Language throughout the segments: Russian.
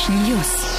Fresh News. Ну и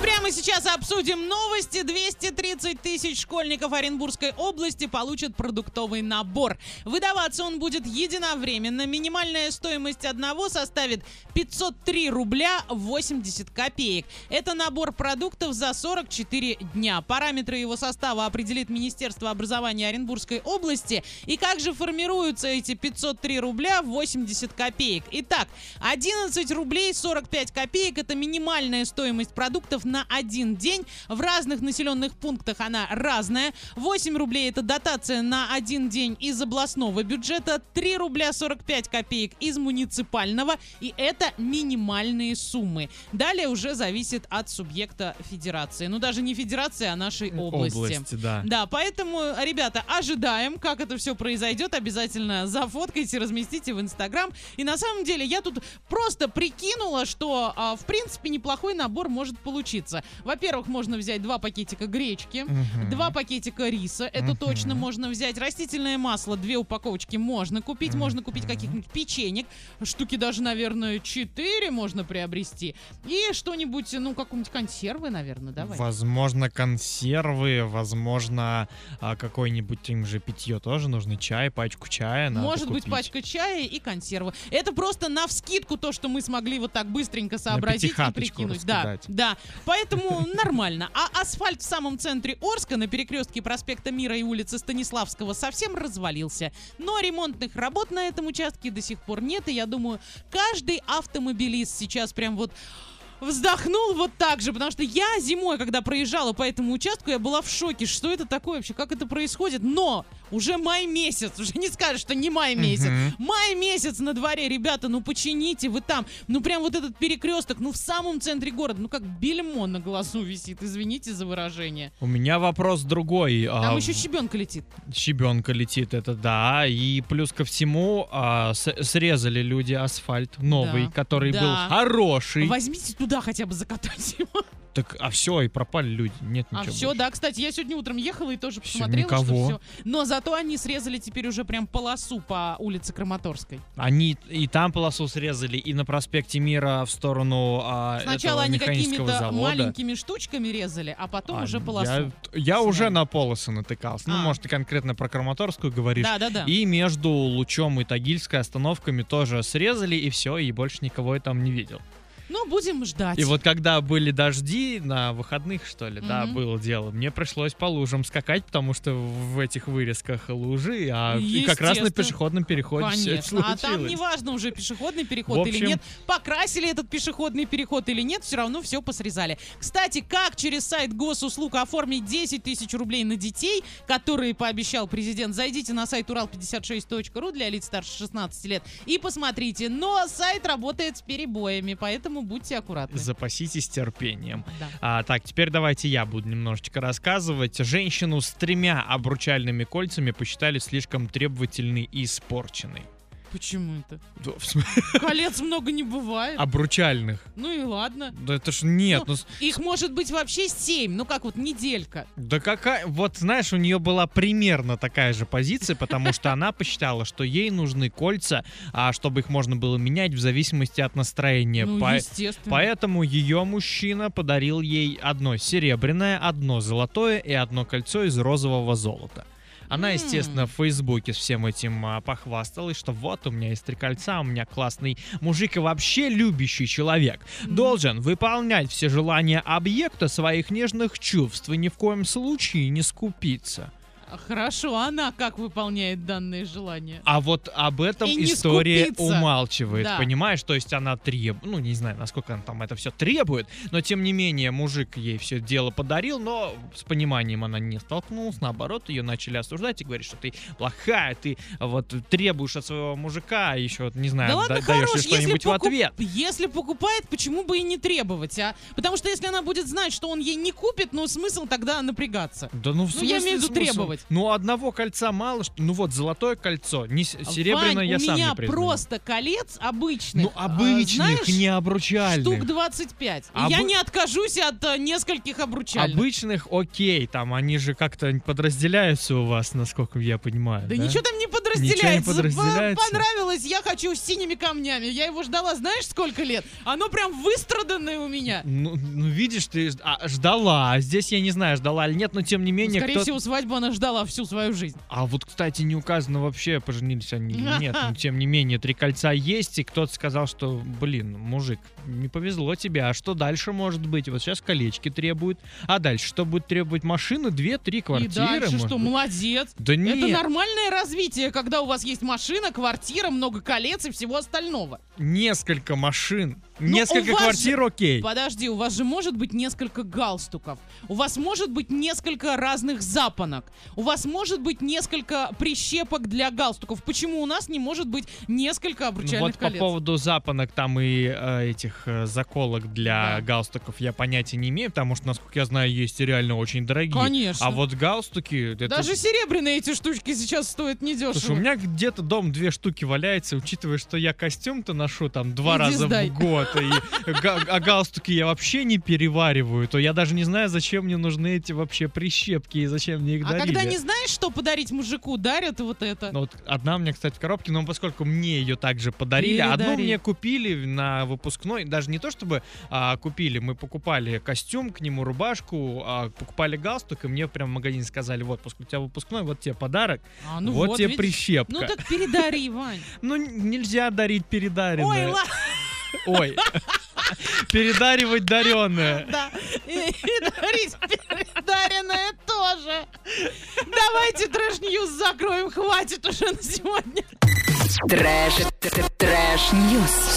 прямо сейчас обсудим новости. 230 тысяч школьников Оренбургской области получат продуктовый набор. Выдаваться он будет единовременно. Минимальная стоимость одного составит 503 рубля 80 копеек. Это набор продуктов за 44 дня. Параметры его состава определит Министерство образования Оренбургской области. И как же формируются эти 503 рубля 80 копеек? Итак, 11 рублей 45 копеек это минимальная стоимость продуктов на один день. В разных населенных пунктах она разная. 8 рублей это дотация на один день из областного бюджета, 3 рубля 45 копеек из муниципального. И это минимальные суммы. Далее уже зависит от субъекта федерации. Ну даже не федерации, а нашей области. Области, да. Да, поэтому, ребята, ожидаем, как это все произойдет. Обязательно зафоткайте, разместите в Инстаграм. И на самом деле я тут просто прикинула, что, а, в принципе, неплохой набор может получиться. Во-первых, можно взять два пакетика гречки, Мгм. два пакетика риса, это Мгм. точно можно взять. Растительное масло, две упаковочки можно купить. Можно купить каких-нибудь печенек, штуки даже, наверное, четыре можно приобрести. И что-нибудь, ну, какую-нибудь консервы, наверное, давай. Возможно, консервы, возможно, а, какое-нибудь им же питье тоже нужно, чай, пачку чая надо Может быть, купить. пачка чая и консервы. Это просто на вскидку то, что мы смогли вот так быстренько сообразить и прикинуть. Да, да. Поэтому нормально. А асфальт в самом центре Орска на перекрестке проспекта Мира и улицы Станиславского совсем развалился. Но ремонтных работ на этом участке до сих пор нет. И я думаю, каждый автомобилист сейчас прям вот вздохнул вот так же, потому что я зимой, когда проезжала по этому участку, я была в шоке, что это такое вообще, как это происходит, но уже май месяц, уже не скажешь, что не май месяц, Мгм. май месяц на дворе, ребята, ну почините вы там, ну прям вот этот перекресток, ну в самом центре города, ну как бельмо на глазу висит, извините за выражение. У меня вопрос другой. Там а, еще щебенка летит. Щебенка летит, это да. И плюс ко всему а, с- срезали люди асфальт новый, Да, который да. был хороший. Возьмите туда хотя бы закатать его. Так, а все, и пропали люди. Нет А ничего. все, больше. да, кстати, я сегодня утром ехала и тоже Всё, посмотрела, никого. что все. Но зато они срезали теперь уже прям полосу по улице Краматорской. Они и там полосу срезали, и на проспекте Мира в сторону а, Сначала этого они какими-то маленькими штучками резали, а потом А, уже я- полосу. Я, уже сняли. на полосы натыкался. Ну, А. может, ты конкретно про Краматорскую говоришь. Да, да, да. И между Лучом и Тагильской остановками тоже срезали, и все, и больше никого я там не видел. Ну, будем ждать. И вот когда были дожди на выходных, что ли, да, Мгм. было дело, мне пришлось по лужам скакать, потому что в этих вырезках лужи, а и как раз на пешеходном переходе все это Конечно, а там неважно уже пешеходный переход В или общем- нет, покрасили этот пешеходный переход или нет, все равно все посрезали. Кстати, как через сайт госуслуг оформить 10 тысяч рублей на детей, которые пообещал президент, зайдите на сайт урал56.ру для лиц старше 16 лет и посмотрите. Но сайт работает с перебоями, поэтому будьте аккуратны. Запаситесь терпением. Да. А, так, теперь давайте я буду немножечко рассказывать. Женщину с тремя обручальными кольцами посчитали слишком требовательной и испорченной. Почему это? Да, в смысле, Колец много не бывает. Обручальных. Ну и ладно. Да это ж нет. Ну, ну Их может быть вообще 7, ну как вот неделька. Да какая... Вот знаешь, у нее была примерно такая же позиция, потому что она посчитала, что ей нужны кольца, а чтобы их можно было менять в зависимости от настроения. Ну, По- естественно. Поэтому ее мужчина подарил ей одно серебряное, одно золотое и одно кольцо из розового золота. Она, естественно, в Фейсбуке с всем этим а, похвасталась, что вот у меня есть три кольца, у меня классный мужик и вообще любящий человек. Должен выполнять все желания объекта своих нежных чувств и ни в коем случае не скупиться. Хорошо, она как выполняет данные желания? А вот об этом И история умалчивает, Да. понимаешь? То есть она требует, ну не знаю, насколько она там это все требует, но тем не менее мужик ей все дело подарил, но с пониманием она не столкнулась, наоборот, ее начали осуждать и говорить, что ты плохая, ты вот требуешь от своего мужика, а еще, вот, не знаю, Да ладно, да- даешь хорош, что-нибудь в покуп- ответ. если покупает, почему бы и не требовать, а? Потому что если она будет знать, что он ей не купит, ну смысл тогда напрягаться. Да ну, в Ну, я смысле имею в виду смысл? Требовать. Ну, одного кольца мало, что... ну вот, золотое кольцо, не с- серебряное Вань, я у сам меня не признаю. просто колец обычных. Ну, а, обычных, знаешь, не обручальных. Штук 25. И Обы- я не откажусь от а, нескольких обручальных. Обычных окей, там они же как-то подразделяются у вас, насколько я понимаю. Да, ничего там не подразделяется. подразделяется. П- Понравилось, я хочу с синими камнями. Я его ждала, знаешь, сколько лет? Оно прям выстраданное у меня. Ну, ну, видишь, ты а, ждала. А Здесь я не знаю, ждала или нет, но тем не Ну, менее. Скорее кто- всего, свадьбу она ждала всю свою жизнь. А вот, кстати, не указано вообще, поженились они или нет. Но тем не менее, три кольца есть, и кто-то сказал, что, блин, мужик, не повезло тебе, а что дальше может быть? Вот сейчас колечки требуют, а дальше что будет требовать? Машины, две, три квартиры? И дальше что, быть? молодец. Да нет, Это нормальное развитие, когда у вас есть машина, квартира, много колец и всего остального. несколько машин, несколько у вас квартир, окей. Подожди, у вас же может быть несколько галстуков. У вас может быть несколько разных запонок. У вас может быть несколько прищепок для галстуков. Почему у нас не может быть несколько Ну, обручальных Вот по колец? поводу запонок там и э, этих э, заколок для Да. галстуков я понятия не имею, потому что, насколько я знаю, есть реально очень дорогие. Конечно. А вот галстуки... это- Даже серебряные эти штучки сейчас стоят недешево. Слушай, у меня где-то дом две штуки валяется, учитывая, что я костюм-то ношу там два Иди раза сдай. в год, и га- а галстуки я вообще не перевариваю, то я даже не знаю, зачем мне нужны эти вообще прищепки и зачем мне их А дарили. когда не знаешь, что подарить мужику, дарят вот это. Ну, вот одна у меня, кстати, в коробке, но поскольку мне ее также подарили, одну Передарили. мне купили на выпускной, даже не то чтобы а, купили, мы покупали костюм, к нему рубашку, а, покупали галстук, и мне прям в магазине сказали, вот, у тебя выпускной, вот тебе подарок, А, ну вот, тебе видишь. прищепка. Ну так передари, Вань. Ну, нельзя дарить передаренное. Ой, ладно, Ой. Передаривать даренное. да. И, и дарить передаренное тоже. Давайте trash news закроем, хватит уже на сегодня. Trash, trash, news.